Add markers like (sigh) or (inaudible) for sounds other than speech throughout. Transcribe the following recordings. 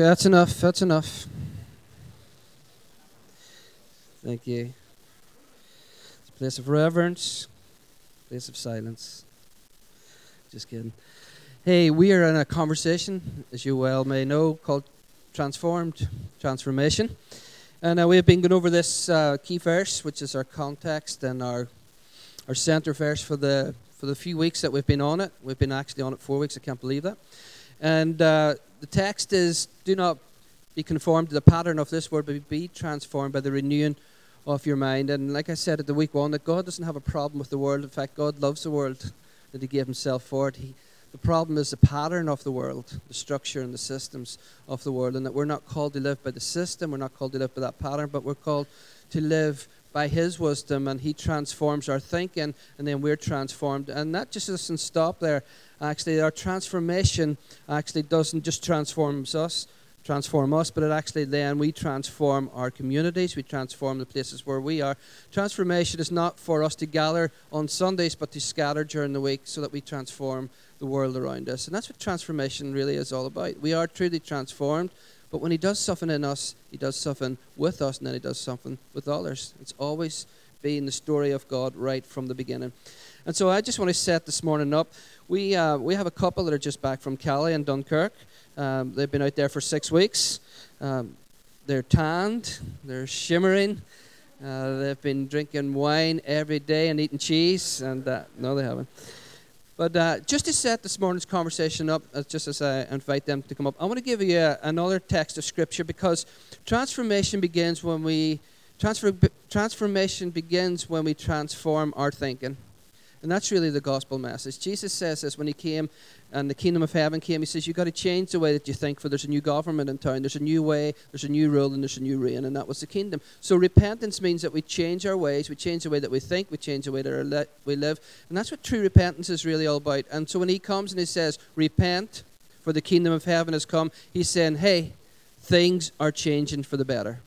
Okay, that's enough. That's enough. Thank you. It's a place of reverence, place of silence. Just kidding. Hey, we are in a conversation, as you well may know, called Transformed Transformation. And uh, we have been going over this uh, key verse, which is our context and our our center verse for the for the few weeks that we've been on it. We've been actually on it four weeks. I can't believe that. And uh, the text is, "Do not be conformed to the pattern of this world, but be transformed by the renewing of your mind." And like I said at the week one, that God doesn't have a problem with the world. In fact, God loves the world that He gave Himself for it. He, the problem is the pattern of the world, the structure and the systems of the world, and that we're not called to live by the system, we're not called to live by that pattern, but we're called to live by His wisdom, and He transforms our thinking, and then we're transformed. And that just doesn't stop there. Actually, our transformation actually doesn't just transform us, transform us, but it actually then we transform our communities, we transform the places where we are. Transformation is not for us to gather on Sundays, but to scatter during the week so that we transform the world around us. And that's what transformation really is all about. We are truly transformed, but when He does something in us, He does something with us, and then He does something with others. It's always been the story of God right from the beginning. And so I just want to set this morning up. We, uh, we have a couple that are just back from Calais and Dunkirk. Um, they've been out there for six weeks. Um, they're tanned, they're shimmering. Uh, they've been drinking wine every day and eating cheese, and uh, no, they haven't. But uh, just to set this morning's conversation up, uh, just as I invite them to come up, I want to give you a, another text of scripture because transformation begins when we transfer, transformation begins when we transform our thinking. And that's really the gospel message. Jesus says this when he came and the kingdom of heaven came. He says, You've got to change the way that you think, for there's a new government in town, there's a new way, there's a new rule, and there's a new reign. And that was the kingdom. So repentance means that we change our ways, we change the way that we think, we change the way that we live. And that's what true repentance is really all about. And so when he comes and he says, Repent, for the kingdom of heaven has come, he's saying, Hey, things are changing for the better.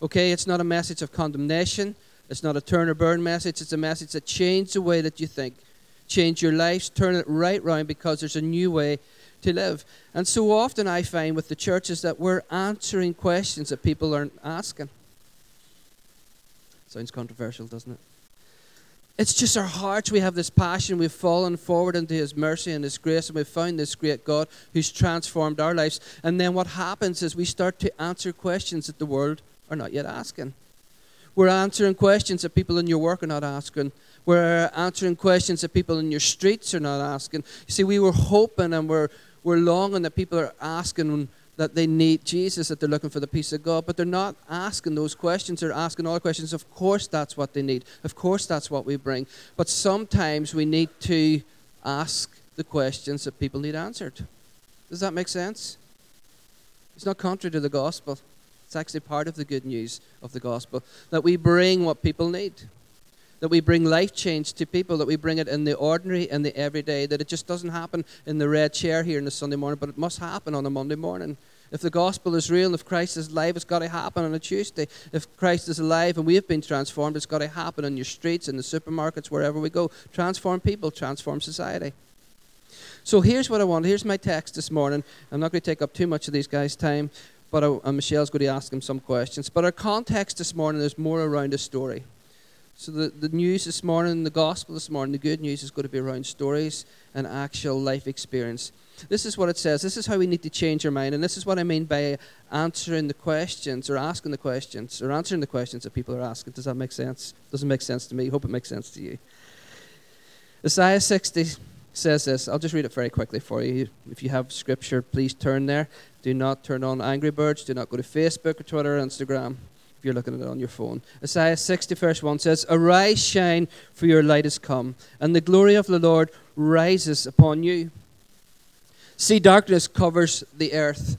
Okay, it's not a message of condemnation. It's not a turn or burn message, it's a message that changes the way that you think. Change your lives, turn it right round because there's a new way to live. And so often I find with the churches that we're answering questions that people aren't asking. Sounds controversial, doesn't it? It's just our hearts. We have this passion. We've fallen forward into His mercy and His grace, and we've found this great God who's transformed our lives. And then what happens is we start to answer questions that the world are not yet asking. We're answering questions that people in your work are not asking. We're answering questions that people in your streets are not asking. You see, we were hoping and we're, we're longing that people are asking that they need Jesus, that they're looking for the peace of God, but they're not asking those questions. They're asking all the questions. Of course, that's what they need. Of course, that's what we bring. But sometimes we need to ask the questions that people need answered. Does that make sense? It's not contrary to the gospel. It's actually part of the good news of the gospel that we bring what people need. That we bring life change to people, that we bring it in the ordinary and the everyday, that it just doesn't happen in the red chair here on a Sunday morning, but it must happen on a Monday morning. If the gospel is real and if Christ is alive, it's got to happen on a Tuesday. If Christ is alive and we have been transformed, it's got to happen on your streets, in the supermarkets, wherever we go. Transform people, transform society. So here's what I want. Here's my text this morning. I'm not going to take up too much of these guys' time, but uh, Michelle's going to ask him some questions. But our context this morning is more around a story. So the, the news this morning, the gospel this morning, the good news is going to be around stories and actual life experience. This is what it says. This is how we need to change our mind. And this is what I mean by answering the questions or asking the questions or answering the questions that people are asking. Does that make sense? Doesn't make sense to me. Hope it makes sense to you. Isaiah 60 says this. I'll just read it very quickly for you. If you have scripture, please turn there. Do not turn on Angry Birds. Do not go to Facebook or Twitter or Instagram if you're looking at it on your phone. Isaiah 60, verse 1 says, Arise, shine, for your light is come, and the glory of the Lord rises upon you. See, darkness covers the earth.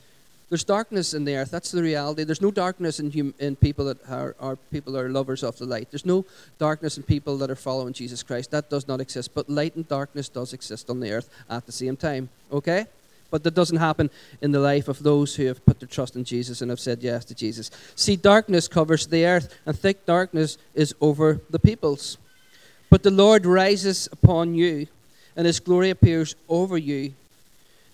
There's darkness in the earth. That's the reality. There's no darkness in, hum- in people that are, are people that are lovers of the light. There's no darkness in people that are following Jesus Christ. That does not exist. But light and darkness does exist on the earth at the same time. Okay? But that doesn't happen in the life of those who have put their trust in Jesus and have said yes to Jesus. See, darkness covers the earth, and thick darkness is over the peoples. But the Lord rises upon you, and his glory appears over you.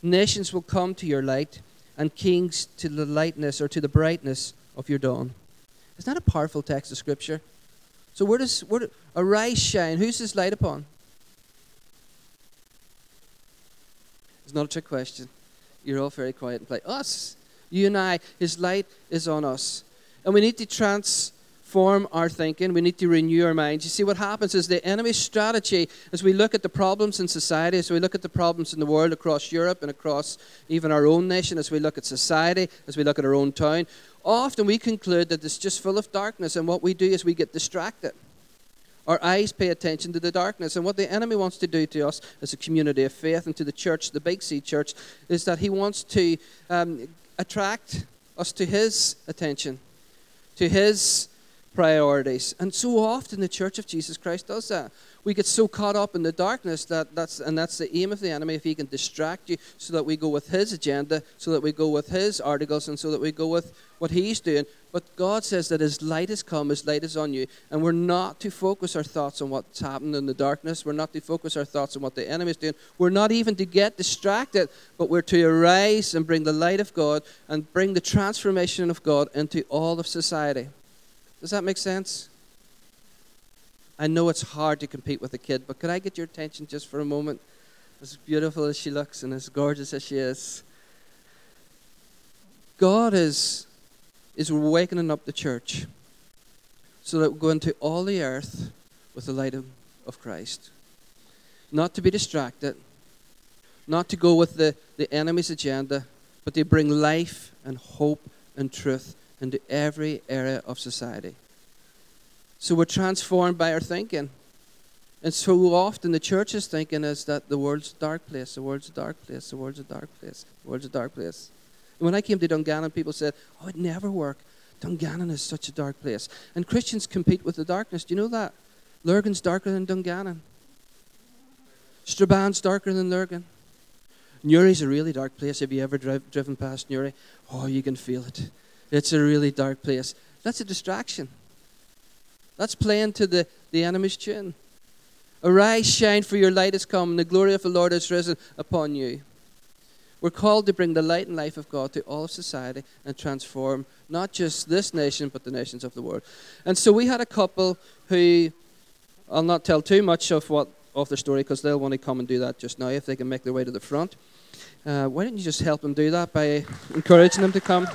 Nations will come to your light, and kings to the lightness or to the brightness of your dawn. Isn't that a powerful text of Scripture? So where does where do, arise shine? Who's this light upon? It's not a trick question. You're all very quiet and play. Us, you and I, His light is on us, and we need to transform our thinking. We need to renew our minds. You see, what happens is the enemy's strategy, as we look at the problems in society, as we look at the problems in the world across Europe and across even our own nation, as we look at society, as we look at our own town, often we conclude that it's just full of darkness, and what we do is we get distracted. Our eyes pay attention to the darkness. And what the enemy wants to do to us as a community of faith and to the church, the Big C church, is that he wants to um, attract us to his attention, to his priorities. And so often the Church of Jesus Christ does that. We get so caught up in the darkness that that's and that's the aim of the enemy if he can distract you so that we go with his agenda, so that we go with his articles and so that we go with what he's doing. But God says that his light has come, his light is on you, and we're not to focus our thoughts on what's happened in the darkness. We're not to focus our thoughts on what the enemy is doing. We're not even to get distracted, but we're to arise and bring the light of God and bring the transformation of God into all of society. Does that make sense? I know it's hard to compete with a kid, but could I get your attention just for a moment? As beautiful as she looks and as gorgeous as she is. God is, is awakening up the church so that we go into all the earth with the light of, of Christ. Not to be distracted, not to go with the, the enemy's agenda, but to bring life and hope and truth into every area of society. So we're transformed by our thinking. And so often the church's thinking is that the world's a dark place, the world's a dark place, the world's a dark place, the world's a dark place. And when I came to Dungannon, people said, Oh, it'd never work. Dungannon is such a dark place. And Christians compete with the darkness. Do you know that? Lurgan's darker than Dungannon. Strabane's darker than Lurgan. Newry's a really dark place. Have you ever drive, driven past Newry? Oh, you can feel it. It's a really dark place. That's a distraction. That's playing to the, the enemy's tune. Arise, shine, for your light has come, and the glory of the Lord has risen upon you. We're called to bring the light and life of God to all of society and transform not just this nation, but the nations of the world. And so we had a couple who, I'll not tell too much of what of their story because they'll want to come and do that just now if they can make their way to the front. Uh, why don't you just help them do that by encouraging them to come?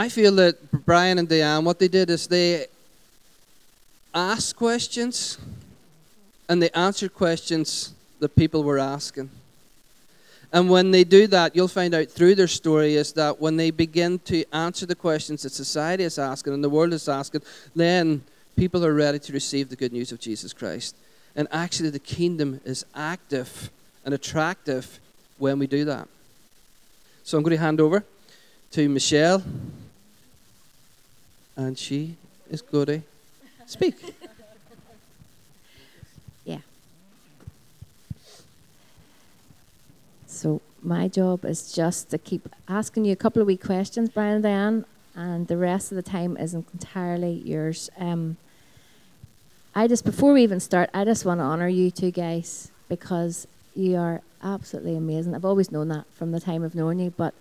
I feel that Brian and Diane, what they did is they asked questions and they answered questions that people were asking. And when they do that, you'll find out through their story is that when they begin to answer the questions that society is asking and the world is asking, then people are ready to receive the good news of Jesus Christ. And actually, the kingdom is active and attractive when we do that. So I'm going to hand over to Michelle, and she is going to speak. (laughs) Yeah. So my job is just to keep asking you a couple of wee questions, Brian and Diane, and the rest of the time is entirely yours. Um, I just before we even start, I just want to honour you two guys because you are absolutely amazing. I've always known that from the time of knowing you, but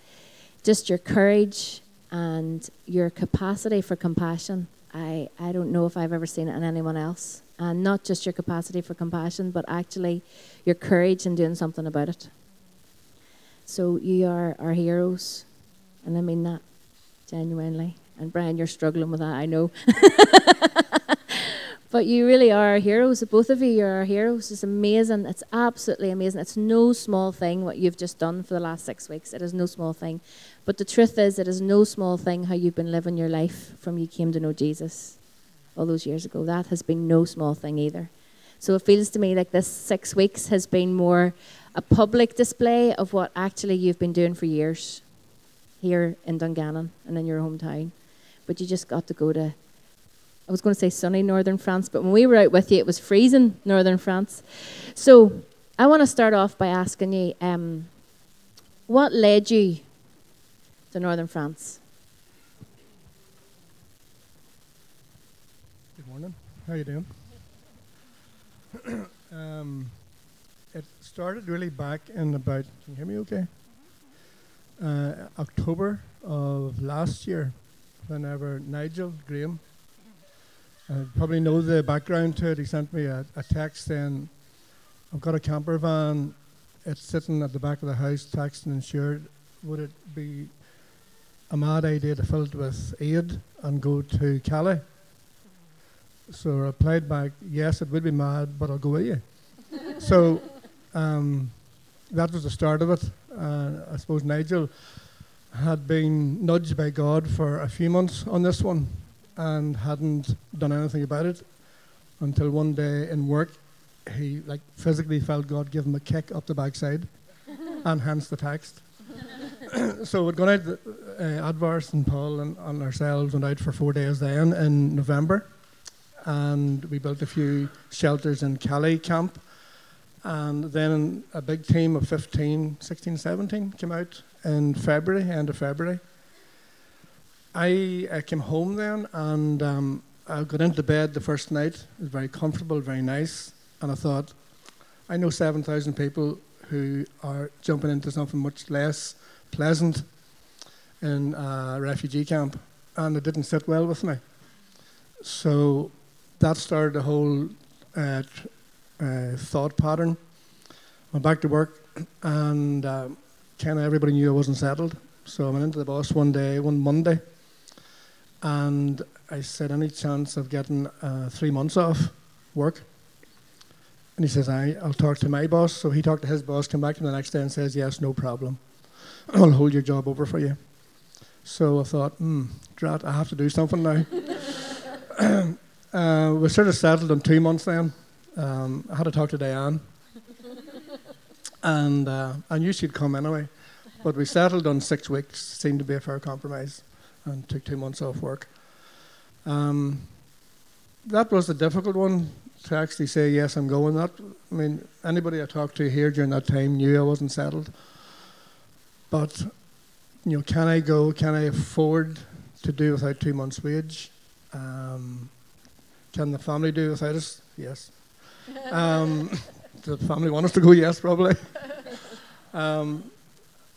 just your courage and your capacity for compassion. I, I don't know if I've ever seen it in anyone else. And not just your capacity for compassion, but actually your courage in doing something about it. So you are our heroes, and I mean that genuinely. And Brian, you're struggling with that, I know. (laughs) but you really are our heroes. Both of you, you are our heroes. It's amazing. It's absolutely amazing. It's no small thing what you've just done for the last six weeks. It is no small thing. But the truth is, it is no small thing how you've been living your life from you came to know Jesus all those years ago. That has been no small thing either. So it feels to me like this six weeks has been more a public display of what actually you've been doing for years here in Dungannon and in your hometown. But you just got to go to, I was going to say sunny northern France, but when we were out with you, it was freezing northern France. So I want to start off by asking you um, what led you to northern France. Good morning. How are you doing? (coughs) um, it started really back in about, can you hear me okay? Uh, October of last year, whenever Nigel Graham, uh, probably know the background to it, he sent me a, a text saying, I've got a camper van, it's sitting at the back of the house, taxed and insured. Would it be a mad idea to fill it with aid and go to Calais? So I replied back, yes, it would be mad, but I'll go with you. (laughs) so um, that was the start of it. Uh, I suppose Nigel had been nudged by God for a few months on this one and hadn't done anything about it until one day in work he like physically felt God give him a kick up the backside (laughs) and hence the text. (coughs) so we'd gone out, uh, Advars and Paul and, and ourselves went out for four days then in November and we built a few shelters in Calais camp. And then a big team of 15, 16, 17 came out in February, end of February. I, I came home then and um, I got into bed the first night. It was very comfortable, very nice. And I thought, I know 7,000 people who are jumping into something much less pleasant in a refugee camp. And it didn't sit well with me. So that started a whole uh, uh, thought pattern. Went back to work, and uh, kind of everybody knew I wasn't settled. So I went into the boss one day, one Monday, and I said, "Any chance of getting uh, three months off work?" And he says, I, I'll talk to my boss. So he talked to his boss, came back to him the next day and says, Yes, no problem. (clears throat) I'll hold your job over for you. So I thought, hmm, drat, I have to do something now. (clears throat) Uh, we sort of settled on two months then. Um, I had to talk to Diane. and uh, I knew she'd come anyway. But we settled on six weeks, seemed to be a fair compromise, and took two months off work. Um, that was the difficult one to actually say, yes, I'm going. That, I mean, anybody I talked to here during that time knew I wasn't settled. But, you know, can I go? Can I afford to do without two months' wage? Um, can the family do without us? Yes. Um, (laughs) the family want us to go? Yes, probably. (laughs) Um,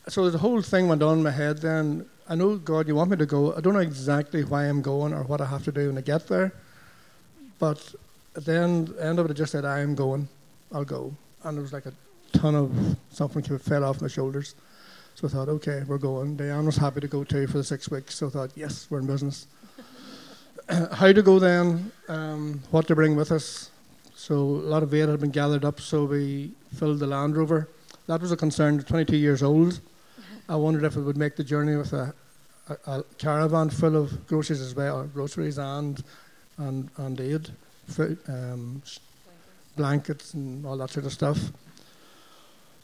so the whole thing went on in my head then. I know, God, you want me to go. I don't know exactly why I'm going or what I have to do when I get there. But at the end, end of it, I just said, I am going. I'll go. And it was like a ton of something fell off my shoulders. So I thought, okay, we're going. Diane was happy to go too for the six weeks. So I thought, yes, we're in business. (coughs) how to go then, um, what to bring with us. So a lot of weight had been gathered up, so we filled the Land Rover. That was a concern. 22 years old. I wondered if it would make the journey with a, a, a caravan full of groceries as well, groceries and and and aid, food, um, blankets and all that sort of stuff.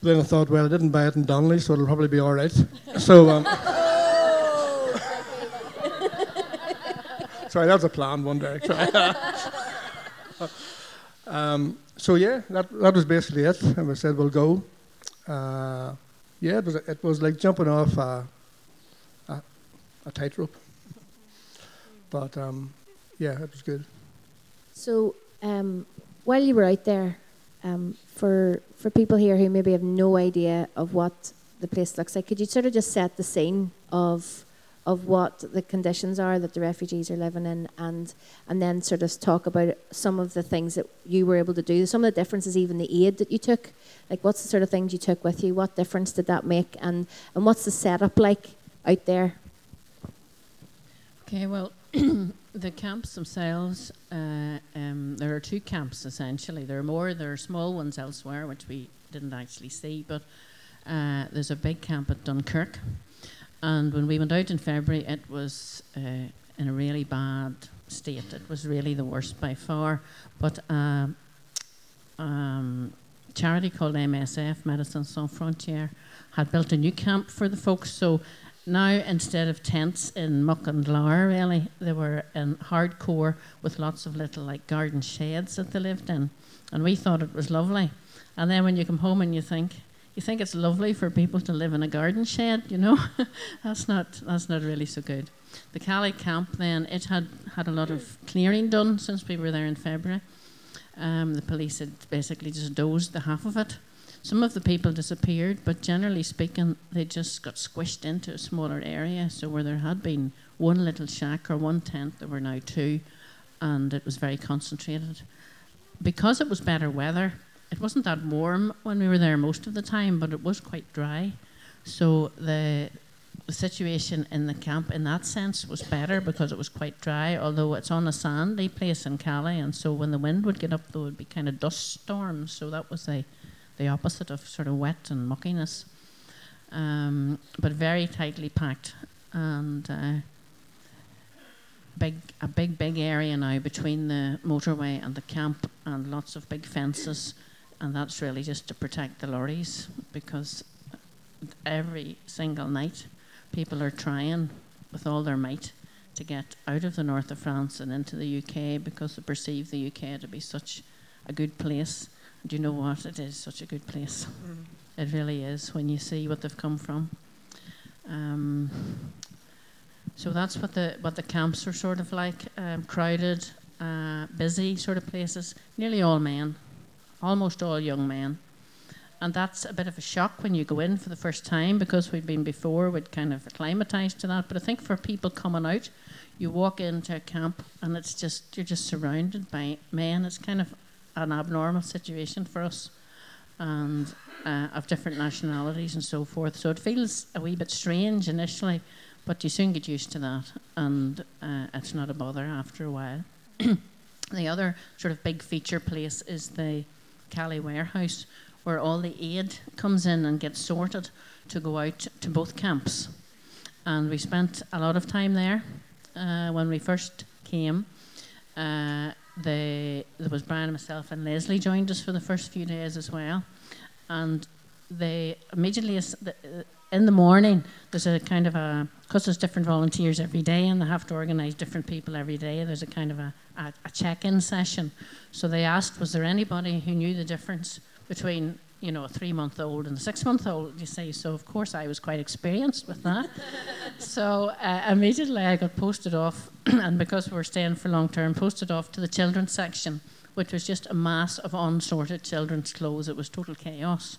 Then I thought, well, I didn't buy it in Donnelly, so it'll probably be all right. (laughs) so. Um, (laughs) Sorry, that was a plan one day. (laughs) um, so yeah, that that was basically it. And we said we'll go. Uh, yeah, it was it was like jumping off a, a, a tightrope. But um, yeah, it was good. So um, while you were out there, um, for for people here who maybe have no idea of what the place looks like, could you sort of just set the scene of of what the conditions are that the refugees are living in and and then sort of talk about some of the things that you were able to do some of the differences even the aid that you took. Like what's the sort of things you took with you? What difference did that make? And and what's the setup like out there? Okay well (clears throat) the camps themselves uh, um, there are two camps essentially. There are more there are small ones elsewhere which we didn't actually see but uh, there's a big camp at dunkirk and when we went out in February, it was uh, in a really bad state. It was really the worst by far. But uh, um, charity called MSF, Médecins Sans Frontières, had built a new camp for the folks. So now instead of tents in muck and lour, really, they were in hardcore with lots of little like garden sheds that they lived in. And we thought it was lovely. And then when you come home and you think, you think it's lovely for people to live in a garden shed, you know? (laughs) that's not that's not really so good. The Calais camp then it had had a lot of clearing done since we were there in February. Um, the police had basically just dozed the half of it. Some of the people disappeared, but generally speaking, they just got squished into a smaller area. So where there had been one little shack or one tent, there were now two, and it was very concentrated. Because it was better weather, it wasn't that warm when we were there most of the time, but it was quite dry. So the the situation in the camp in that sense was better because it was quite dry, although it's on a sandy place in Calais, and so when the wind would get up, there would be kind of dust storms. So that was the, the opposite of sort of wet and muckiness, um, but very tightly packed and uh, big a big big area now between the motorway and the camp, and lots of big fences, and that's really just to protect the lorries because every single night people are trying with all their might to get out of the north of France and into the UK because they perceive the UK to be such a good place. Do you know what? It is such a good place. Mm. It really is when you see what they've come from. Um, so that's what the what the camps are sort of like um, crowded, uh, busy sort of places. Nearly all men, almost all young men and that's a bit of a shock when you go in for the first time because we've been before, we'd kind of acclimatized to that. But I think for people coming out, you walk into a camp and it's just you're just surrounded by men. It's kind of an abnormal situation for us, and uh, of different nationalities and so forth. So it feels a wee bit strange initially, but you soon get used to that, and uh, it's not a bother after a while. (clears throat) the other sort of big feature place is the Calais warehouse where all the aid comes in and gets sorted to go out to both camps. And we spent a lot of time there uh, when we first came. Uh, the, there was Brian, and myself, and Leslie joined us for the first few days as well. And they immediately, in the morning, there's a kind of a, because there's different volunteers every day and they have to organise different people every day, there's a kind of a, a, a check in session. So they asked, was there anybody who knew the difference between you know a three month old and a six month old you say so of course i was quite experienced with that. (laughs) So uh, immediately i got posted off (clears throat) and because we were staying for long term posted off to the children's section which was just a mass of unsorted children's clothes. It was total chaos.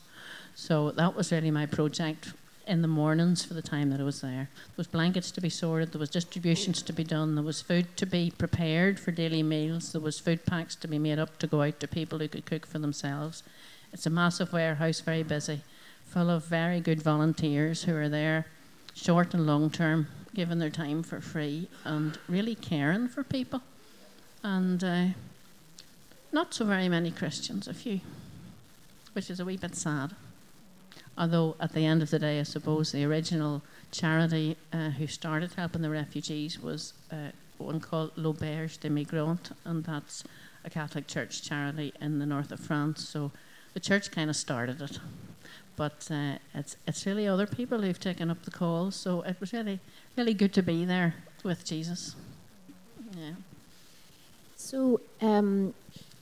So that was really my project in the mornings for the time that I was there. There was blankets to be sorted, there was distributions to be done, there was food to be prepared for daily meals, there was food packs to be made up to go out to people who could cook for themselves. It's a massive warehouse, very busy, full of very good volunteers who are there, short and long term, giving their time for free and really caring for people. And uh, not so very many Christians, a few, which is a wee bit sad. Although at the end of the day, I suppose the original charity uh, who started helping the refugees was uh, one called L'Auberge des Migrants, and that's a Catholic Church charity in the north of France. So the church kind of started it, but uh, it's it's really other people who've taken up the call. So it was really really good to be there with Jesus. Yeah. So um,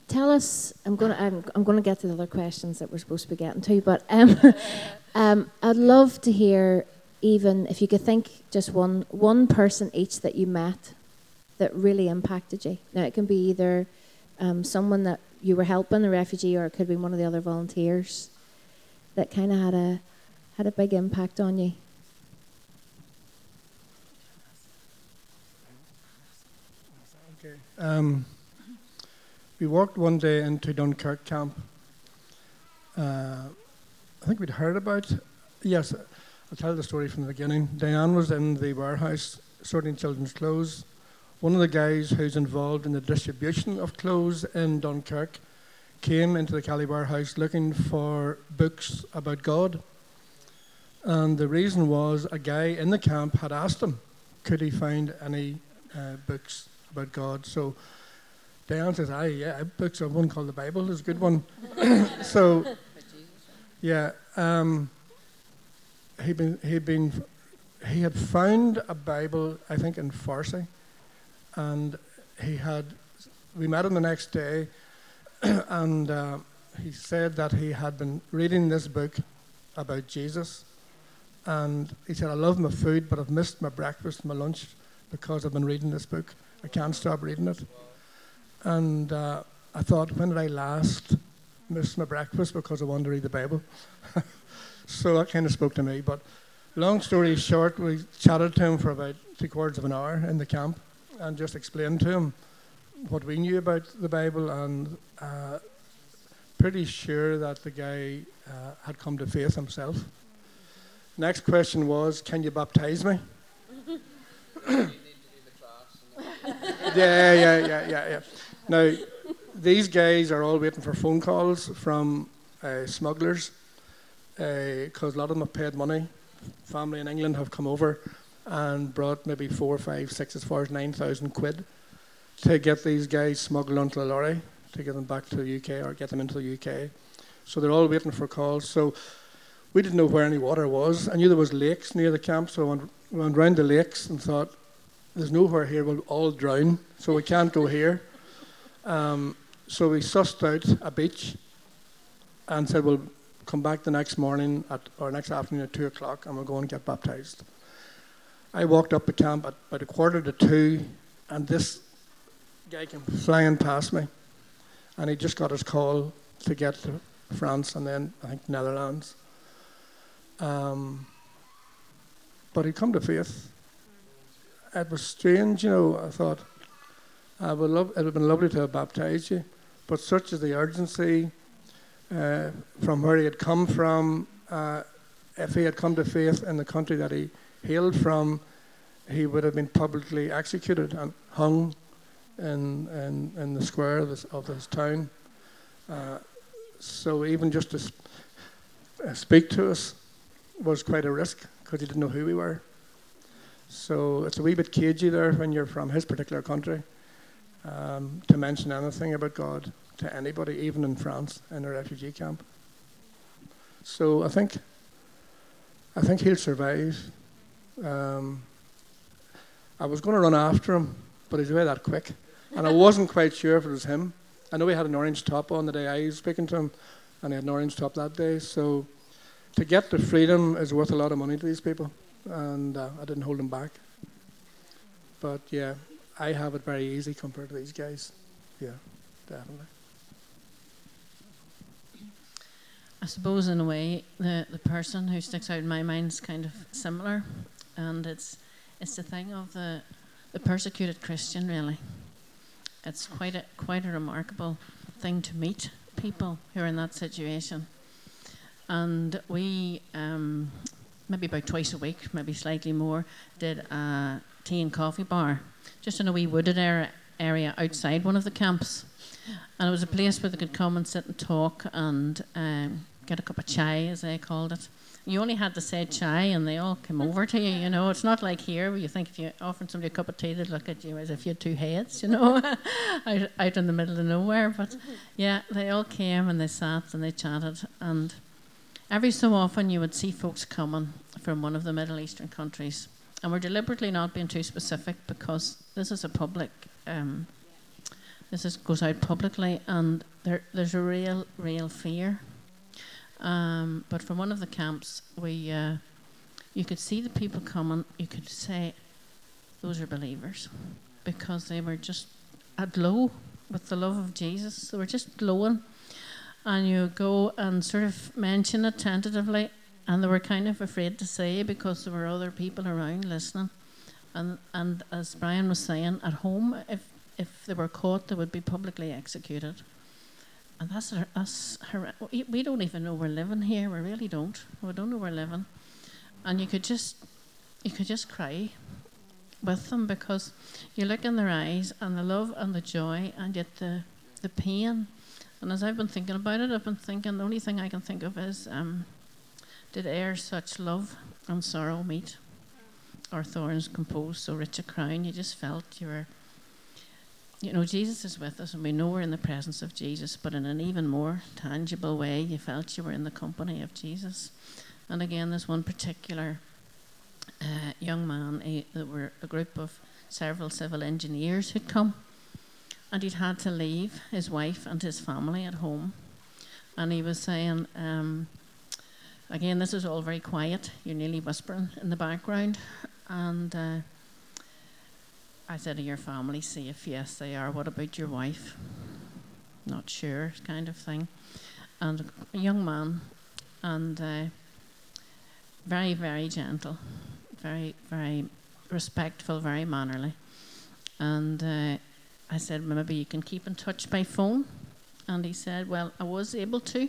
tell us. I'm gonna I'm, I'm gonna get to the other questions that we're supposed to be getting to, but um, (laughs) um, I'd love to hear even if you could think just one one person each that you met that really impacted you. Now it can be either um, someone that you were helping a refugee, or it could be one of the other volunteers that kind of had a had a big impact on you. Um, we walked one day into Dunkirk camp. Uh, I think we'd heard about. Yes, I'll tell the story from the beginning. Diane was in the warehouse sorting children's clothes one of the guys who's involved in the distribution of clothes in Dunkirk came into the Calais warehouse looking for books about God. And the reason was a guy in the camp had asked him, could he find any uh, books about God? So Diane says, "Aye, yeah, I books of one called the Bible It's a good one." (coughs) so, yeah, um, he'd been he'd been he had found a Bible, I think, in Farsi, and he had. We met him the next day, (coughs) and uh, he said that he had been reading this book about Jesus, and he said, "I love my food, but I've missed my breakfast, my lunch, because I've been reading this book. I can't stop reading it." And uh, I thought, when did I last miss my breakfast because I wanted to read the Bible? (laughs) so that kind of spoke to me. But long story short, we chatted to him for about three quarters of an hour in the camp and just explained to him what we knew about the Bible and uh, pretty sure that the guy uh, had come to faith himself. Next question was, can you baptize me? (laughs) (laughs) yeah, yeah, yeah, yeah, yeah. Now, these guys are all waiting for phone calls from uh, smugglers because uh, a lot of them have paid money. Family in England have come over and brought maybe four, five, six, as far as 9,000 quid to get these guys smuggled onto a lorry to get them back to the UK or get them into the UK. So they're all waiting for calls. So we didn't know where any water was. I knew there was lakes near the camp, so I went, went round the lakes and thought, there's nowhere here, we'll all drown, so we can't go here. Um, so we sussed out a beach and said, we'll come back the next morning at, or next afternoon at 2 o'clock and we'll go and get baptized. I walked up the camp at about a quarter to two, and this guy came flying past me, and he just got his call to get to France and then I think Netherlands. Um, but he'd come to faith. It was strange, you know. I thought I would love, it would have been lovely to have baptized you, but such is the urgency uh, from where he had come from. Uh, if he had come to faith in the country that he hailed from, he would have been publicly executed and hung in, in, in the square of his, of this town. Uh, so even just to sp- uh, speak to us was quite a risk because he didn't know who we were. So it's a wee bit cagey there when you're from his particular country um, to mention anything about God to anybody, even in France in a refugee camp. So I think I think he'll survive. Um, I was going to run after him, but he's away that quick, and I wasn't (laughs) quite sure if it was him. I know he had an orange top on the day I was speaking to him, and he had an orange top that day. So to get the freedom is worth a lot of money to these people, and uh, I didn't hold him back. But yeah, I have it very easy compared to these guys. Yeah, definitely. I suppose in a way the, the person who sticks out in my mind is kind of similar, and it's it's the thing of the the persecuted Christian really. It's quite a quite a remarkable thing to meet people who are in that situation, and we um, maybe about twice a week, maybe slightly more, did a tea and coffee bar just in a wee wooded area, outside one of the camps. And it was a place where they could come and sit and talk and um, get a cup of chai, as they called it. You only had to say chai and they all came over to you, you know. It's not like here where you think if you offered somebody a cup of tea, they'd look at you as if you had two heads, you know, (laughs) out, out in the middle of nowhere. But yeah, they all came and they sat and they chatted. And every so often you would see folks coming from one of the Middle Eastern countries and we're deliberately not being too specific because this is a public. Um, this is, goes out publicly, and there, there's a real, real fear. Um, but from one of the camps, we, uh, you could see the people coming. You could say, those are believers, because they were just aglow with the love of Jesus. They were just glowing, and you go and sort of mention it tentatively, and they were kind of afraid to say because there were other people around listening. And and as Brian was saying, at home, if if they were caught, they would be publicly executed. And that's us. We don't even know we're living here. We really don't. We don't know we're living. And you could just, you could just cry with them because you look in their eyes and the love and the joy and yet the the pain. And as I've been thinking about it, I've been thinking the only thing I can think of is um, did e'er such love and sorrow meet? Or thorns compose so rich a crown? You just felt you were, you know, Jesus is with us and we know we're in the presence of Jesus, but in an even more tangible way, you felt you were in the company of Jesus. And again, there's one particular uh, young man, a, there were a group of several civil engineers who'd come, and he'd had to leave his wife and his family at home. And he was saying, um, Again, this is all very quiet. You're nearly whispering in the background. And uh, I said to your family, if yes, they are. What about your wife? not sure, kind of thing. And a young man, and uh, very, very gentle, very, very respectful, very mannerly. And uh, I said, maybe you can keep in touch by phone. And he said, well, I was able to.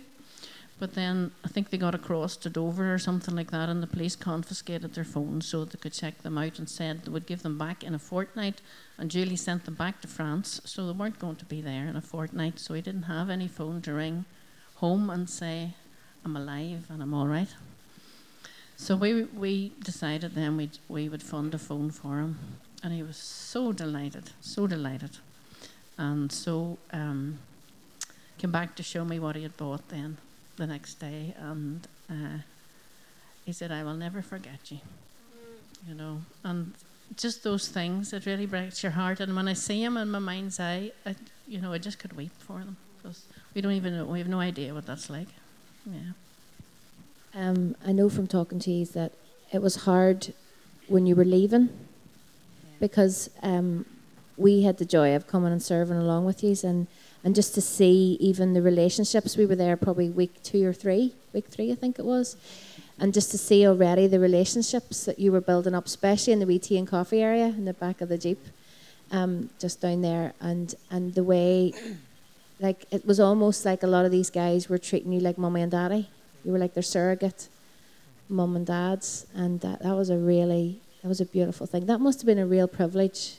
But then I think they got across to Dover or something like that, and the police confiscated their phones so they could check them out and said they would give them back in a fortnight. And Julie sent them back to France, so they weren't going to be there in a fortnight. So he didn't have any phone to ring home and say, I'm alive and I'm all right. So we, we decided then we'd, we would fund a phone for him, and he was so delighted, so delighted. And so um, came back to show me what he had bought then the next day, and uh, he said, "I will never forget you." You know, and just those things it really breaks your heart. And when I see him in my mind's eye, I, you know, I just could weep for them because we don't even know, we have no idea what that's like. Yeah. Um, I know from talking to you that it was hard when you were leaving because um, we had the joy of coming and serving along with you and and just to see even the relationships we were there probably week two or three week three i think it was. And just to see already the relationships that you were building up especially in the wee tea and coffee area in the back of the jeep um, just down there. And and the way like it was almost like a lot of these guys were treating you like mummy and daddy. You were like their surrogate mum and dads. And that, that was a really that was a beautiful thing. That must have been a real privilege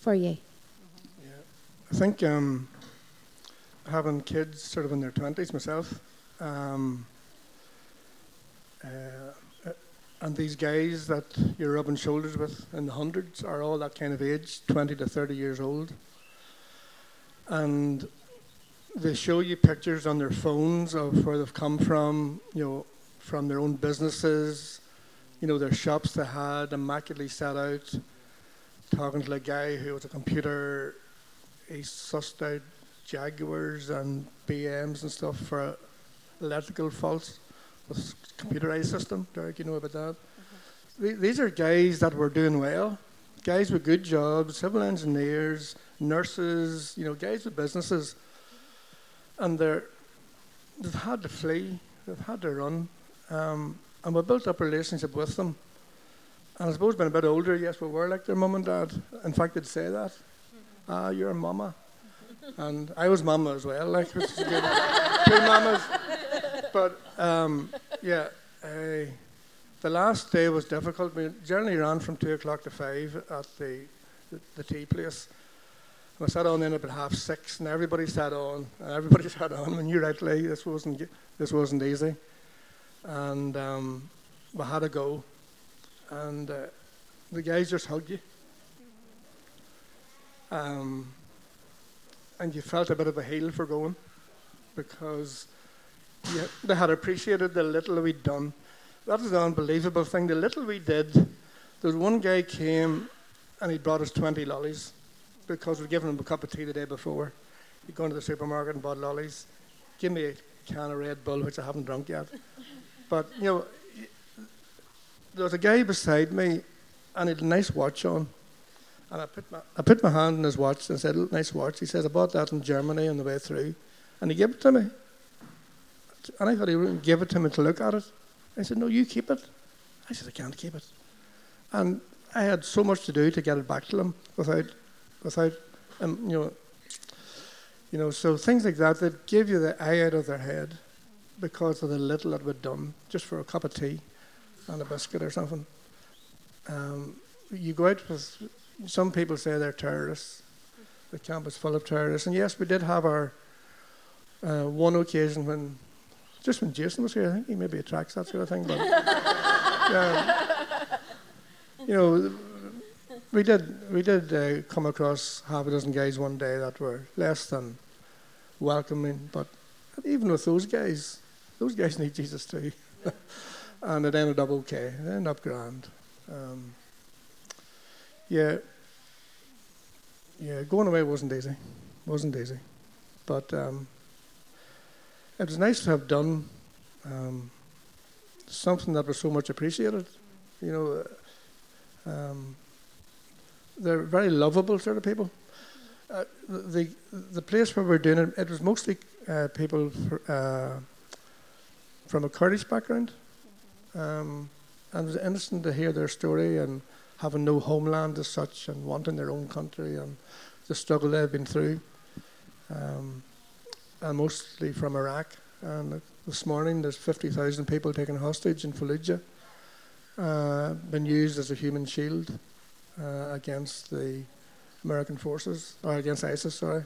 for you. Yeah. I think um, having kids sort of in their 20s myself, um, uh, and these guys that you're rubbing shoulders with in the hundreds are all that kind of age, 20 to 30 years old. And they show you pictures on their phones of where they've come from, you know, from their own businesses, you know, their shops they had immaculately set out. Talking to a guy who was a computer, he sussed out Jaguars and BMs and stuff for electrical faults with computerized system. Derek, you know about that? Mm-hmm. These are guys that were doing well, guys with good jobs, civil engineers, nurses, you know, guys with businesses, and they're they've had to flee, they've had to run, um, and we built up a relationship with them. And I suppose being a bit older, yes, we were like their mum and dad. In fact, they'd say that. Mm-hmm. Ah, you're a mama and I was mama as well, like which is good. two mamas. But um, yeah, uh, the last day was difficult. We generally ran from two o'clock to five at the the, the tea place. And We sat on in about half six, and everybody sat on, and everybody (laughs) sat on. And you rightly, this wasn't this wasn't easy, and um, we had to go, and uh, the guys just hugged you. Um, and you felt a bit of a heel for going because you, they had appreciated the little we'd done. That is the unbelievable thing. The little we did, there was one guy came and he brought us 20 lollies because we'd given him a cup of tea the day before. He'd gone to the supermarket and bought lollies. Give me a can of Red Bull, which I haven't drunk yet. But, you know, there was a guy beside me and he had a nice watch on. And I put my, I put my hand in his watch and said, nice watch. He says, I bought that in Germany on the way through. And he gave it to me. And I thought he wouldn't give it to me to look at it. I said, no, you keep it. I said, I can't keep it. And I had so much to do to get it back to him without, without, um, you know, you know, so things like that that give you the eye out of their head because of the little that we'd done, just for a cup of tea and a biscuit or something. Um, you go out with some people say they're terrorists. The camp is full of terrorists. And yes, we did have our uh, one occasion when, just when Jason was here, I think he maybe attracts that sort of thing. But, (laughs) you know, we did, we did uh, come across half a dozen guys one day that were less than welcoming. But even with those guys, those guys (laughs) need Jesus too. (laughs) and it ended up okay. It ended up grand. Um, yeah, yeah, going away wasn't easy, wasn't easy, but um, it was nice to have done um, something that was so much appreciated. You know, um, they're very lovable sort of people. Uh, the the place where we're doing it, it was mostly uh, people for, uh, from a Kurdish background, um, and it was interesting to hear their story and having no homeland as such and wanting their own country and the struggle they've been through, um, and mostly from Iraq. And this morning, there's 50,000 people taken hostage in Fallujah, uh, been used as a human shield uh, against the American forces, or against ISIS, sorry.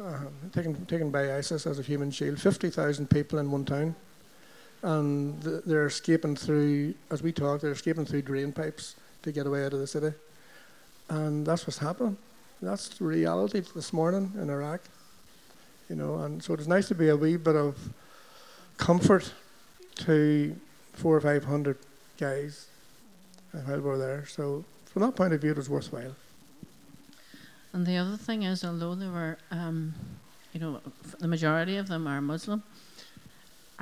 Uh, taken, taken by ISIS as a human shield. 50,000 people in one town. And they're escaping through, as we talk, they're escaping through drain pipes to get away out of the city. And that's what's happening. That's the reality this morning in Iraq. You know, and so it's nice to be a wee bit of comfort to four or five hundred guys while we're there. So from that point of view, it was worthwhile. And the other thing is, although there were, um, you know, the majority of them are Muslim,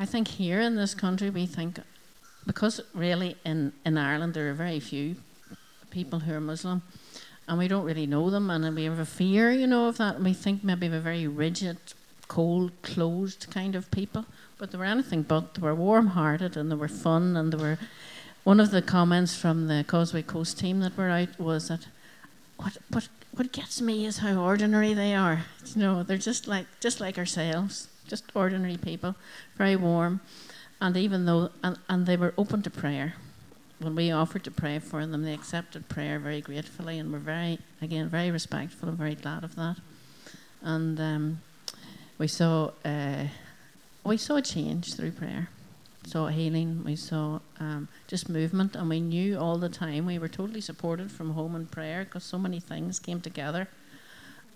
I think here in this country we think, because really in, in Ireland there are very few people who are Muslim, and we don't really know them, and we have a fear, you know, of that, we think maybe we're very rigid, cold, closed kind of people, but they were anything but. They were warm-hearted, and they were fun, and they were. One of the comments from the Causeway Coast team that were out was that what what what gets me is how ordinary they are. You know, they're just like just like ourselves, just ordinary people, very warm, and even though and, and they were open to prayer. When we offered to pray for them, they accepted prayer very gratefully, and were very again very respectful and very glad of that. And um, we saw uh, we saw a change through prayer saw healing, we saw um, just movement, and we knew all the time we were totally supported from home and prayer because so many things came together.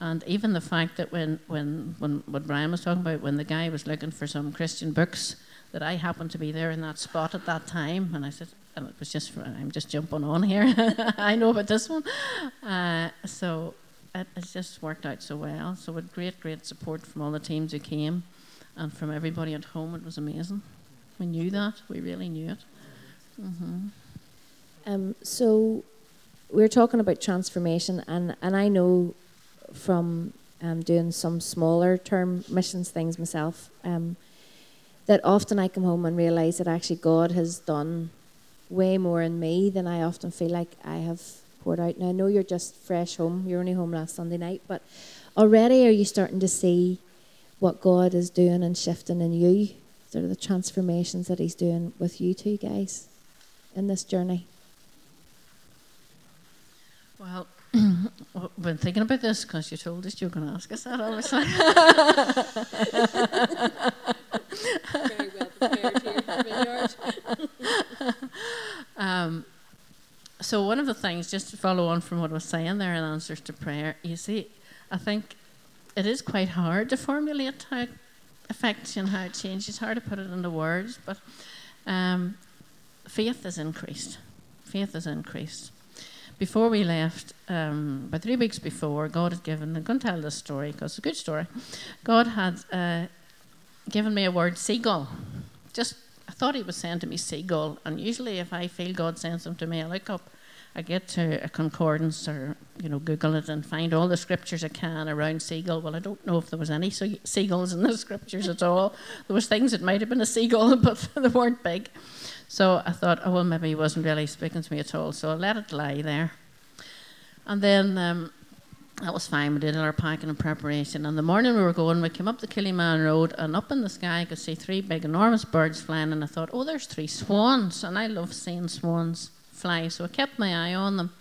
And even the fact that when, when, when what Brian was talking about, when the guy was looking for some Christian books, that I happened to be there in that spot at that time, and I said, and it was just, for, I'm just jumping on here. (laughs) I know about this one. Uh, so it, just worked out so well. So with great, great support from all the teams who came, and from everybody at home, it was amazing. We knew that. We really knew it. Mm-hmm. Um, so we're talking about transformation, and, and I know from um, doing some smaller term missions things myself um, that often I come home and realize that actually God has done way more in me than I often feel like I have poured out. Now I know you're just fresh home; you're only home last Sunday night, but already are you starting to see what God is doing and shifting in you? Sort of the transformations that He's doing with you two guys in this journey. Well, I've been thinking about this because you told us you were going to ask us that, obviously. (laughs) Very well prepared here, (laughs) um, so, one of the things, just to follow on from what I was saying there in answers to prayer, you see, I think it is quite hard to formulate how it affects you and how it changes. It's hard to put it into words, but um, faith has increased. Faith has increased. Before we left, um, about three weeks before, God had given, I'm going to tell this story because it's a good story. God had uh, given me a word, seagull. Just, I thought He was saying to me, seagull. And usually, if I feel God sends them to me, I look up, I get to a concordance or, you know, Google it and find all the scriptures I can around seagull. Well, I don't know if there was any seagulls in the (laughs) scriptures at all. There was things that might have been a seagull, (laughs) but they weren't big. So I thought, oh, well, maybe he wasn't really speaking to me at all. So I let it lie there. And then um, that was fine. We did all our packing and preparation. And the morning we were going, we came up the Killyman Road, and up in the sky, I could see three big, enormous birds flying. And I thought, oh, there's three swans. And I love seeing swans fly. So I kept my eye on them.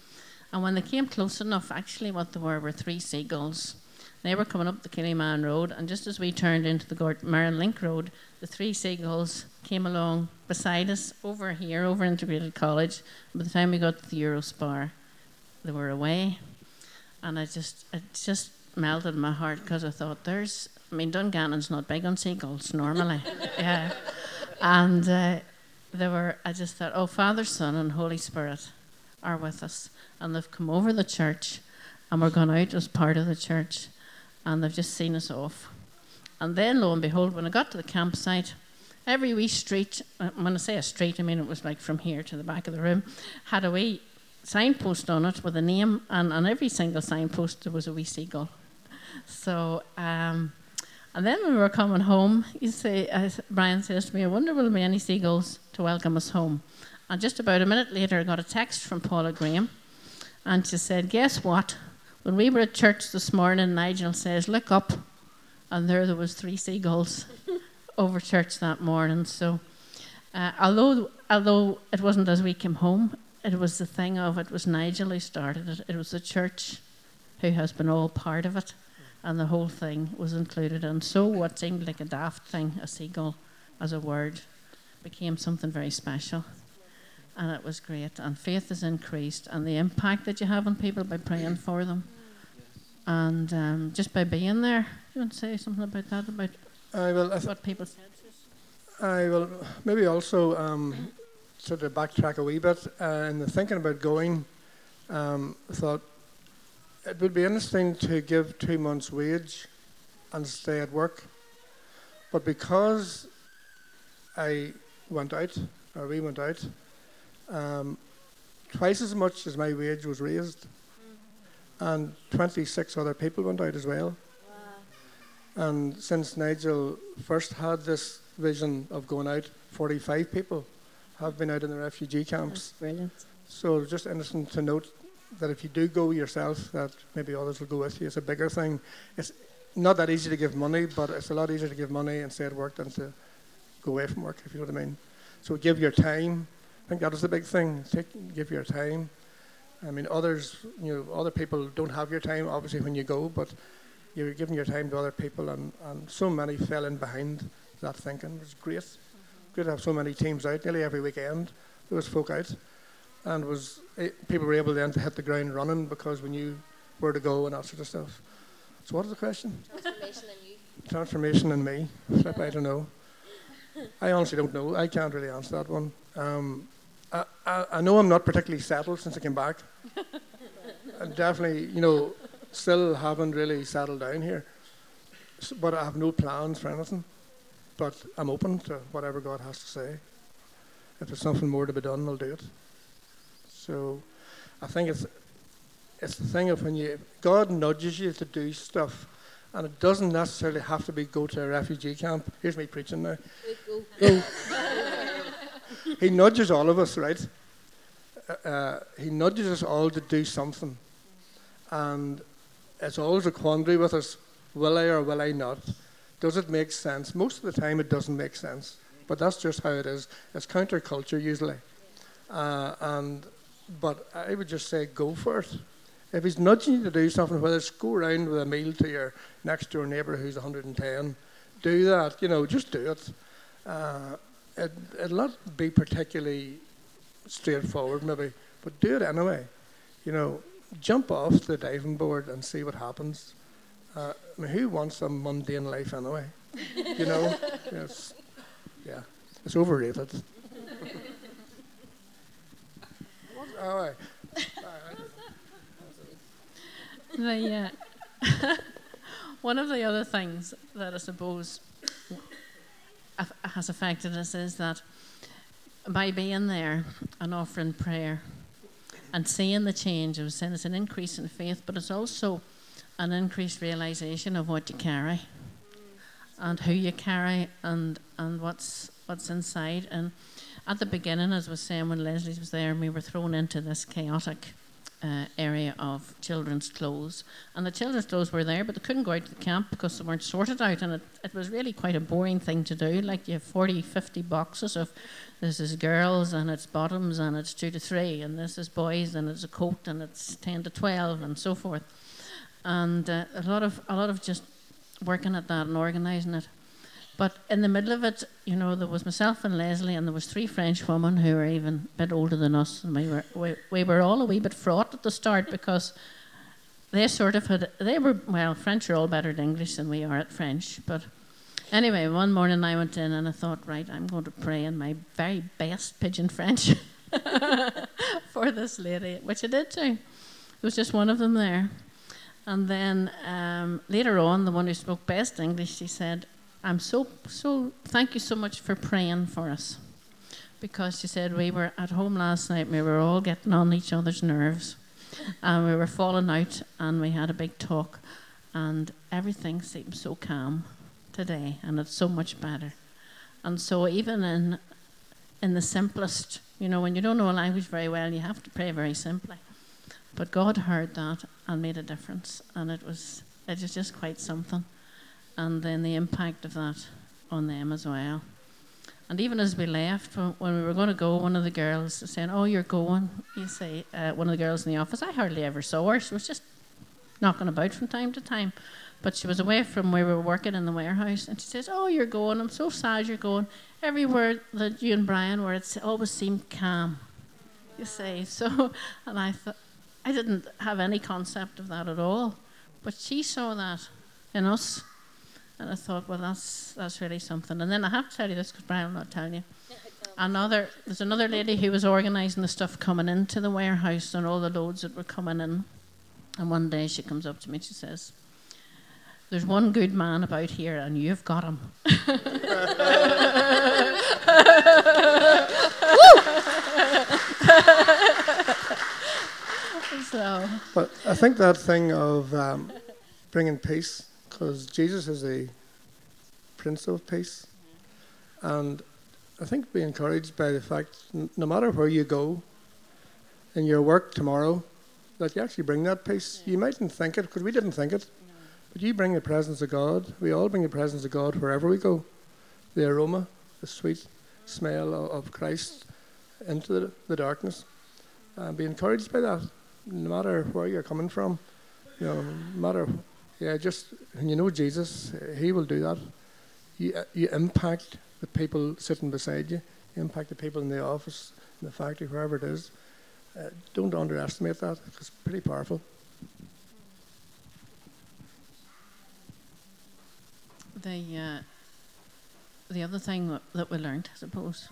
And when they came close enough, actually, what they were were three seagulls. They were coming up the Killyman Road, and just as we turned into the Gortmerron Link Road, the three seagulls came along beside us over here, over Integrated College. By the time we got to the Eurospar, they were away, and I just it just melted my heart because I thought, "There's, I mean, Dungannon's not big on seagulls normally, (laughs) yeah," and uh, they were. I just thought, "Oh, Father, Son, and Holy Spirit are with us, and they've come over the church, and we're gone out as part of the church." And they've just seen us off. And then, lo and behold, when I got to the campsite, every wee street, uh, when I say a street, I mean it was like from here to the back of the room, had a wee signpost on it with a name, and on every single signpost there was a wee seagull. So, um, and then when we were coming home, you say, uh, Brian says to me, I wonder will there be any seagulls to welcome us home? And just about a minute later, I got a text from Paula Graham, and she said, Guess what? When we were at church this morning, Nigel says, Look up, and there there was three seagulls (laughs) over church that morning. So, uh, although although it wasn't as we came home, it was the thing of it was Nigel who started it. It was the church who has been all part of it, and the whole thing was included. And so, what seemed like a daft thing, a seagull as a word, became something very special. And it was great. And faith has increased, and the impact that you have on people by praying for them, and um, just by being there. You want to say something about that? About I will. Th- what people said. I will maybe also um, sort of backtrack a wee bit. Uh, in the thinking about going, um, I thought it would be interesting to give two months' wage and stay at work. But because I went out, or we went out, um, twice as much as my wage was raised, and 26 other people went out as well. And since Nigel first had this vision of going out, 45 people have been out in the refugee camps. That's brilliant. So just interesting to note that if you do go yourself, that maybe others will go with you. It's a bigger thing. It's not that easy to give money, but it's a lot easier to give money and stay at work than to go away from work, if you know what I mean. So give your time. I think that is the big thing. Take, give your time. I mean, others, you know, other people don't have your time, obviously, when you go, but you're giving your time to other people, and, and so many fell in behind that thinking. It was great. Great to have so many teams out. Nearly every weekend, there was folk out, and was eh, people were able then to hit the ground running because we knew where to go and that sort of stuff. So, what is the question? Transformation in you. Transformation in me. Flip, I don't know. (laughs) I honestly don't know. I can't really answer that one. Um, I, I, I know I'm not particularly settled since I came back. (laughs) and definitely, you know, still haven't really settled down here. S but I have no plans for anything. But I'm open to whatever God has to say. If there's something more to be done, I'll do it. So I think it's it's the thing of when you God nudges you to do stuff, and it doesn't necessarily have to be go to a refugee camp. Here's me preaching now. Go. (laughs) he nudges all of us, right? Uh, uh, he nudges us all to do something, and it's always a quandary with us: will I or will I not? Does it make sense? Most of the time, it doesn't make sense, but that's just how it is. It's counterculture usually, uh, and but I would just say go for it. If he's nudging you to do something, whether it's go around with a meal to your next door neighbour who's 110, do that. You know, just do it. Uh, it it'll not be particularly straightforward, maybe, but do it anyway. You know, jump off the diving board and see what happens. Uh, I mean, who wants a mundane life anyway? You know, (laughs) it's, yeah, it's overrated. All right. (laughs) the, uh, (laughs) one of the other things that I suppose aff- has affected us is that by being there and offering prayer and seeing the change, was saying it's an increase in faith, but it's also an increased realization of what you carry and who you carry and, and what's what's inside. And at the beginning, as was saying, when Leslie was there, and we were thrown into this chaotic uh, area of children's clothes. And the children's clothes were there, but they couldn't go out to the camp because they weren't sorted out. And it, it was really quite a boring thing to do. Like you have 40, 50 boxes of this is girls and it's bottoms and it's two to three, and this is boys and it's a coat and it's 10 to 12 and so forth. And uh, a lot of a lot of just working at that and organising it. But in the middle of it, you know, there was myself and Leslie, and there was three French women who were even a bit older than us, and we were we, we were all a wee bit fraught at the start because they sort of had they were well French are all better at English than we are at French, but anyway, one morning I went in and I thought, right, I'm going to pray in my very best pidgin French (laughs) for this lady, which I did too. There was just one of them there. And then um, later on, the one who spoke best English, she said, I'm so, so, thank you so much for praying for us. because she said we were at home last night. We were all getting on each other's nerves, and we were falling out. And we had a big talk, and everything seems so calm today, and it's so much better. And so even in in the simplest, you know, when you don't know a language very well, you have to pray very simply. But God heard that and made a difference, and it was it was just quite something. And then the impact of that on them as well. And even as we left, when we were going to go, one of the girls saying, "Oh, you're going." You say, uh, one of the girls in the office. I hardly ever saw her. She was just knocking about from time to time, but she was away from where we were working in the warehouse. And she says, "Oh, you're going. I'm so sad you're going. Everywhere that you and Brian were, it always seemed calm." You say (laughs) so, and I thought I didn't have any concept of that at all, but she saw that in us and I thought, well, that's that's really something. And then I have to tell you this because Brian will not telling you. Another there's another lady who was organising the stuff coming into the warehouse and all the loads that were coming in. And one day she comes up to me and she says, "There's one good man about here, and you've got him." (laughs) so. But I think that thing of um, bringing peace because Jesus is a Prince of Peace. And I think be encouraged by the fact, no matter where you go in your work tomorrow, that you actually bring that peace. You mightn't think it, because we didn't think it, but you bring the presence of God. We all bring the presence of God wherever we go. The aroma, the sweet smell of Christ into the, the darkness. And be encouraged by that, no matter where you're coming from. You know, no matter yeah, just when you know Jesus, He will do that. You, you impact the people sitting beside you, you impact the people in the office, in the factory, wherever it is. Uh, don't underestimate that, it's pretty powerful. The, uh, the other thing that we learned, I suppose,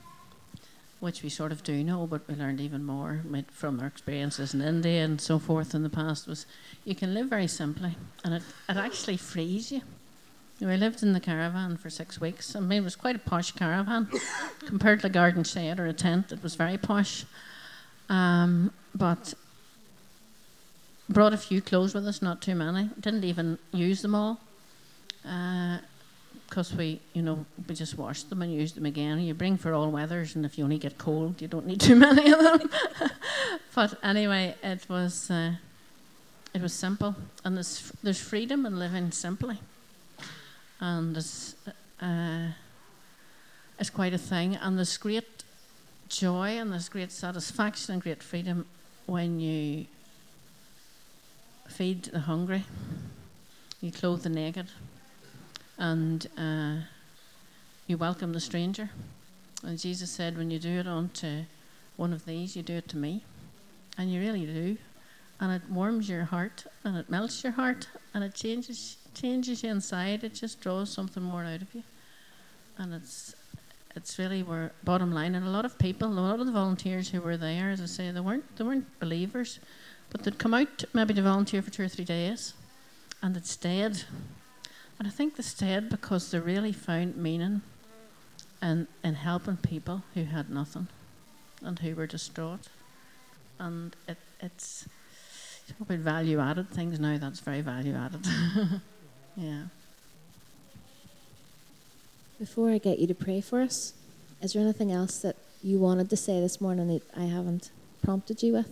which we sort of do know, but we learned even more from our experiences in India and so forth in the past, was you can live very simply, and it, it actually frees you. We lived in the caravan for six weeks. I mean, it was quite a posh caravan (laughs) compared to a garden shed or a tent. It was very posh, um, but brought a few clothes with us, not too many. Didn't even use them all. Uh, because we, you know, we just wash them and use them again. You bring for all weathers, and if you only get cold, you don't need too (laughs) many of them. (laughs) but anyway, it was uh, it was simple, and there's there's freedom in living simply, and it's uh, it's quite a thing, and there's great joy and there's great satisfaction and great freedom when you feed the hungry, you clothe the naked and uh, you welcome the stranger. And Jesus said, when you do it unto one of these, you do it to me. And you really do. And it warms your heart and it melts your heart and it changes changes you inside. It just draws something more out of you. And it's it's really where bottom line and a lot of people, a lot of the volunteers who were there, as I say, they weren't they weren't believers, but they'd come out maybe to volunteer for two or three days and they'd stayed and I think they stayed because they really found meaning in, in helping people who had nothing and who were distraught. And it, it's probably value added things now, that's very value added. (laughs) yeah. Before I get you to pray for us, is there anything else that you wanted to say this morning that I haven't prompted you with?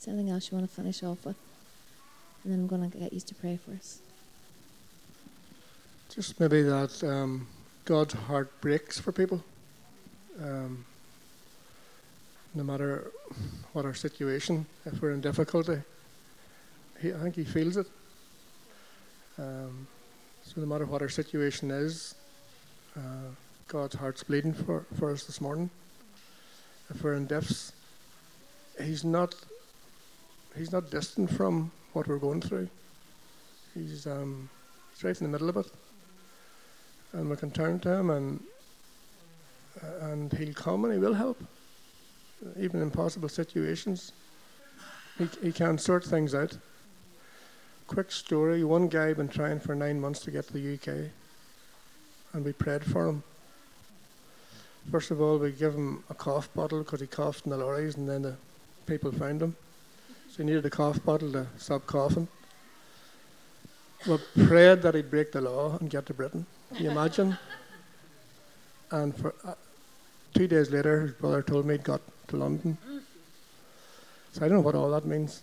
Is there anything else you want to finish off with? And then I'm going to get you to pray for us. Just maybe that um, God's heart breaks for people. Um, no matter what our situation, if we're in difficulty, he, I think He feels it. Um, so no matter what our situation is, uh, God's heart's bleeding for, for us this morning. If we're in diffs, He's not He's not distant from what we're going through. He's um, he's right in the middle of it and we can turn to Him, and and He'll come and He will help, even in impossible situations. He He can sort things out. Quick story: one guy been trying for nine months to get to the UK, and we prayed for him. First of all, we give him a cough bottle because he coughed in the lorries, and then the people found him. So he needed a cough bottle to stop coughing. We prayed that he'd break the law and get to Britain. Can you imagine? and for uh, two days later, his brother told me he'd got to London. So I don't know what all that means,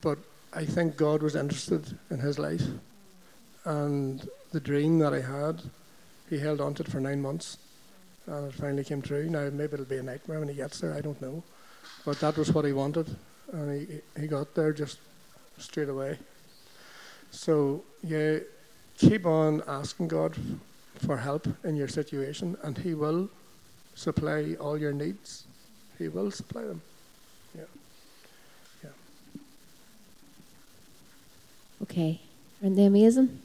but I think God was interested in his life, and the dream that I had, he held on to it for nine months, and it finally came true. Now maybe it'll be a nightmare when he gets there. I don't know, but that was what he wanted, and he he got there just straight away. So yeah, keep on asking God for help in your situation, and He will supply all your needs. He will supply them. Yeah. Yeah. Okay. Aren't they amazing?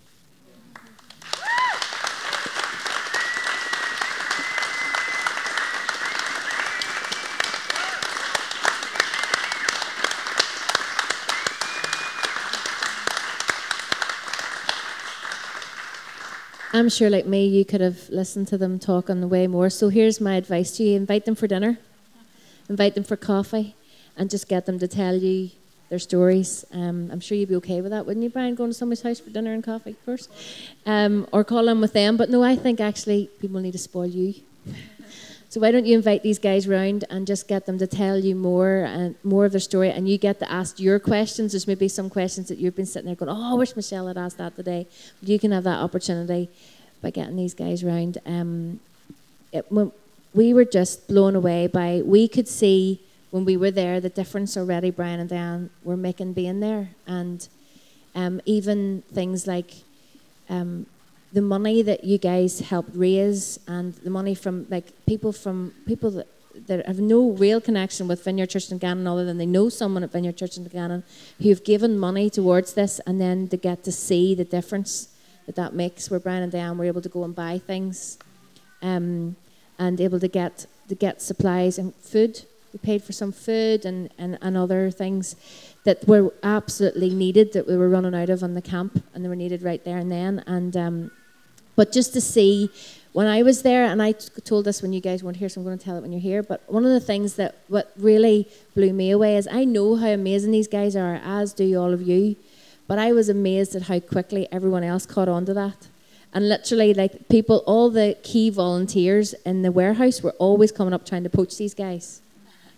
I'm sure, like me, you could have listened to them talk on the way more. So here's my advice to you invite them for dinner, invite them for coffee, and just get them to tell you their stories. Um, I'm sure you'd be okay with that, wouldn't you, Brian, going to somebody's house for dinner and coffee first? Um, or call in with them. But no, I think actually people need to spoil you. So why don't you invite these guys round and just get them to tell you more and more of their story, and you get to ask your questions. There's maybe some questions that you've been sitting there going, "Oh, I wish Michelle had asked that today." But you can have that opportunity by getting these guys round. Um, it, we were just blown away by we could see when we were there the difference already. Brian and Diane were making being there, and um, even things like. Um, the money that you guys helped raise and the money from like people from people that, that have no real connection with Vineyard Church Dungannon other than they know someone at Vineyard Church Dungannon who've given money towards this and then to get to see the difference that that makes where Brian and Diane were able to go and buy things um, and able to get to get supplies and food. We paid for some food and, and, and other things that were absolutely needed that we were running out of on the camp and they were needed right there and then and um, but just to see, when I was there, and I told this when you guys weren't here, so I'm going to tell it when you're here. But one of the things that what really blew me away is I know how amazing these guys are, as do all of you. But I was amazed at how quickly everyone else caught on to that. And literally, like people, all the key volunteers in the warehouse were always coming up trying to poach these guys.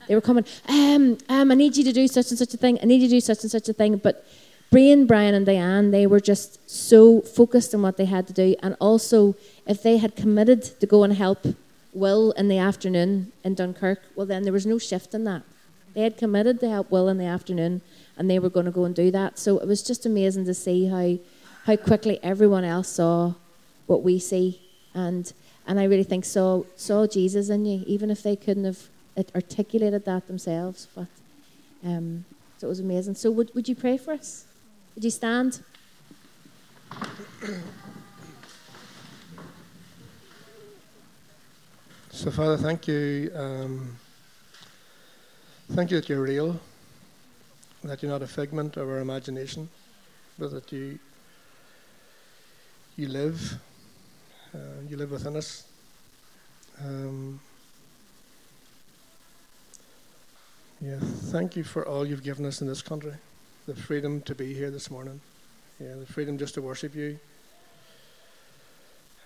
They were coming, um, um, I need you to do such and such a thing. I need you to do such and such a thing. But Brian, Brian, and Diane, they were just so focused on what they had to do. And also, if they had committed to go and help Will in the afternoon in Dunkirk, well, then there was no shift in that. They had committed to help Will in the afternoon, and they were going to go and do that. So it was just amazing to see how, how quickly everyone else saw what we see. And, and I really think saw, saw Jesus in you, even if they couldn't have articulated that themselves. But um, so it was amazing. So would, would you pray for us? Would you stand? So, Father, thank you. Um, thank you that you're real, that you're not a figment of our imagination, but that you you live, uh, you live within us. Um, yeah, thank you for all you've given us in this country the freedom to be here this morning. Yeah, the freedom just to worship you.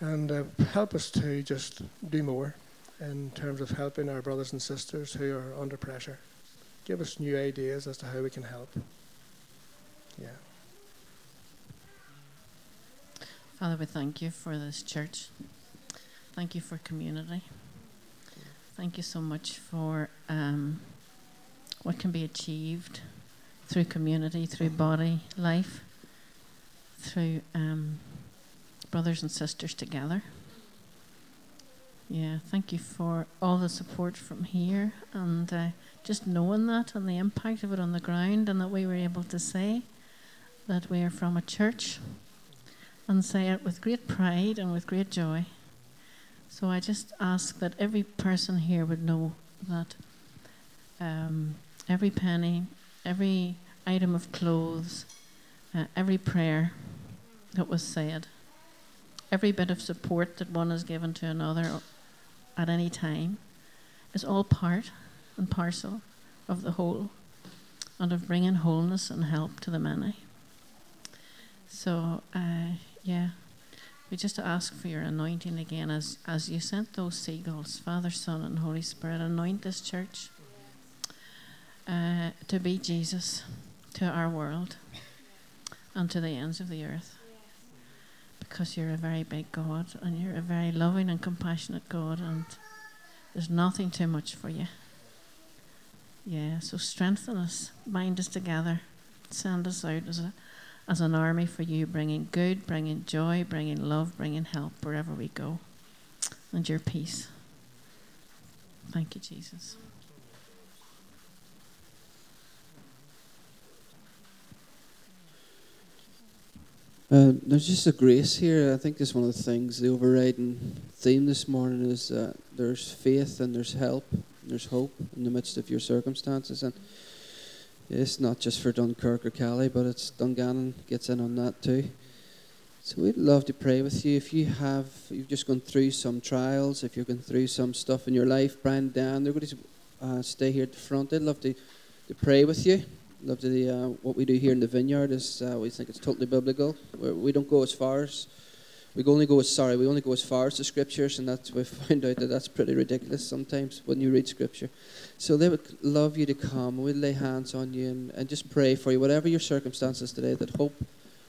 And uh, help us to just do more in terms of helping our brothers and sisters who are under pressure. Give us new ideas as to how we can help. Yeah. Father, we thank you for this church. Thank you for community. Thank you so much for um, what can be achieved through community, through body life, through um, brothers and sisters together. Yeah, thank you for all the support from here and uh, just knowing that and the impact of it on the ground, and that we were able to say that we are from a church and say it with great pride and with great joy. So I just ask that every person here would know that um, every penny, every item of clothes, uh, every prayer that was said, every bit of support that one has given to another, at any time is all part and parcel of the whole and of bringing wholeness and help to the many. So, uh, yeah, we just ask for your anointing again as, as you sent those seagulls, Father, Son, and Holy Spirit, anoint this church uh, to be Jesus to our world and to the ends of the earth. Because you're a very big God and you're a very loving and compassionate God, and there's nothing too much for you. Yeah, so strengthen us, bind us together, send us out as a as an army for you, bringing good, bringing joy, bringing love, bringing help wherever we go, and your peace. Thank you, Jesus. Uh, there's just a grace here. I think that's one of the things, the overriding theme this morning is that there's faith and there's help and there's hope in the midst of your circumstances. And it's not just for Dunkirk or Calais, but it's Dungannon gets in on that too. So we'd love to pray with you. If you have, you've just gone through some trials, if you're going through some stuff in your life, Brian, Dan, they're going to uh, stay here at the front. They'd love to, to pray with you love to uh, what we do here in the vineyard is uh, we think it's totally biblical. We're, we do not go as far as we only go as sorry we only go as far as the scriptures, and that's we find out that that's pretty ridiculous sometimes when you read scripture. So they would love you to come. We'd lay hands on you and, and just pray for you, whatever your circumstances today. That hope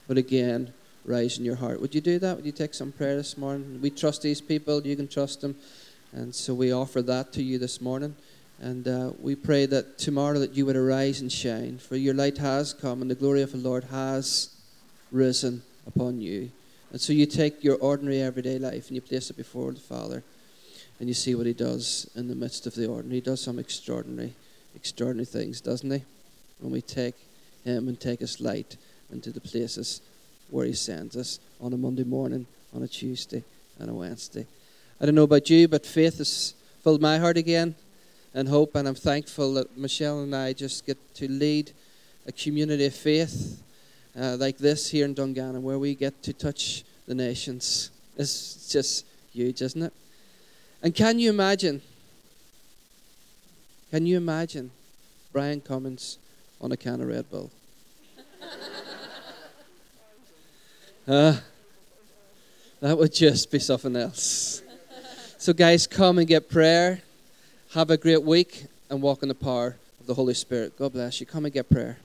would again rise in your heart. Would you do that? Would you take some prayer this morning? We trust these people. You can trust them, and so we offer that to you this morning. And uh, we pray that tomorrow that you would arise and shine, for your light has come and the glory of the Lord has risen upon you. And so you take your ordinary everyday life and you place it before the Father and you see what he does in the midst of the ordinary. He does some extraordinary, extraordinary things, doesn't he? When we take him and take his light into the places where he sends us on a Monday morning, on a Tuesday, and a Wednesday. I don't know about you, but faith has filled my heart again and hope. And I'm thankful that Michelle and I just get to lead a community of faith uh, like this here in Dungannon, where we get to touch the nations. It's just huge, isn't it? And can you imagine? Can you imagine Brian Cummings on a can of Red Bull? (laughs) uh, that would just be something else. So, guys, come and get prayer. Have a great week and walk in the power of the Holy Spirit. God bless you. Come and get prayer.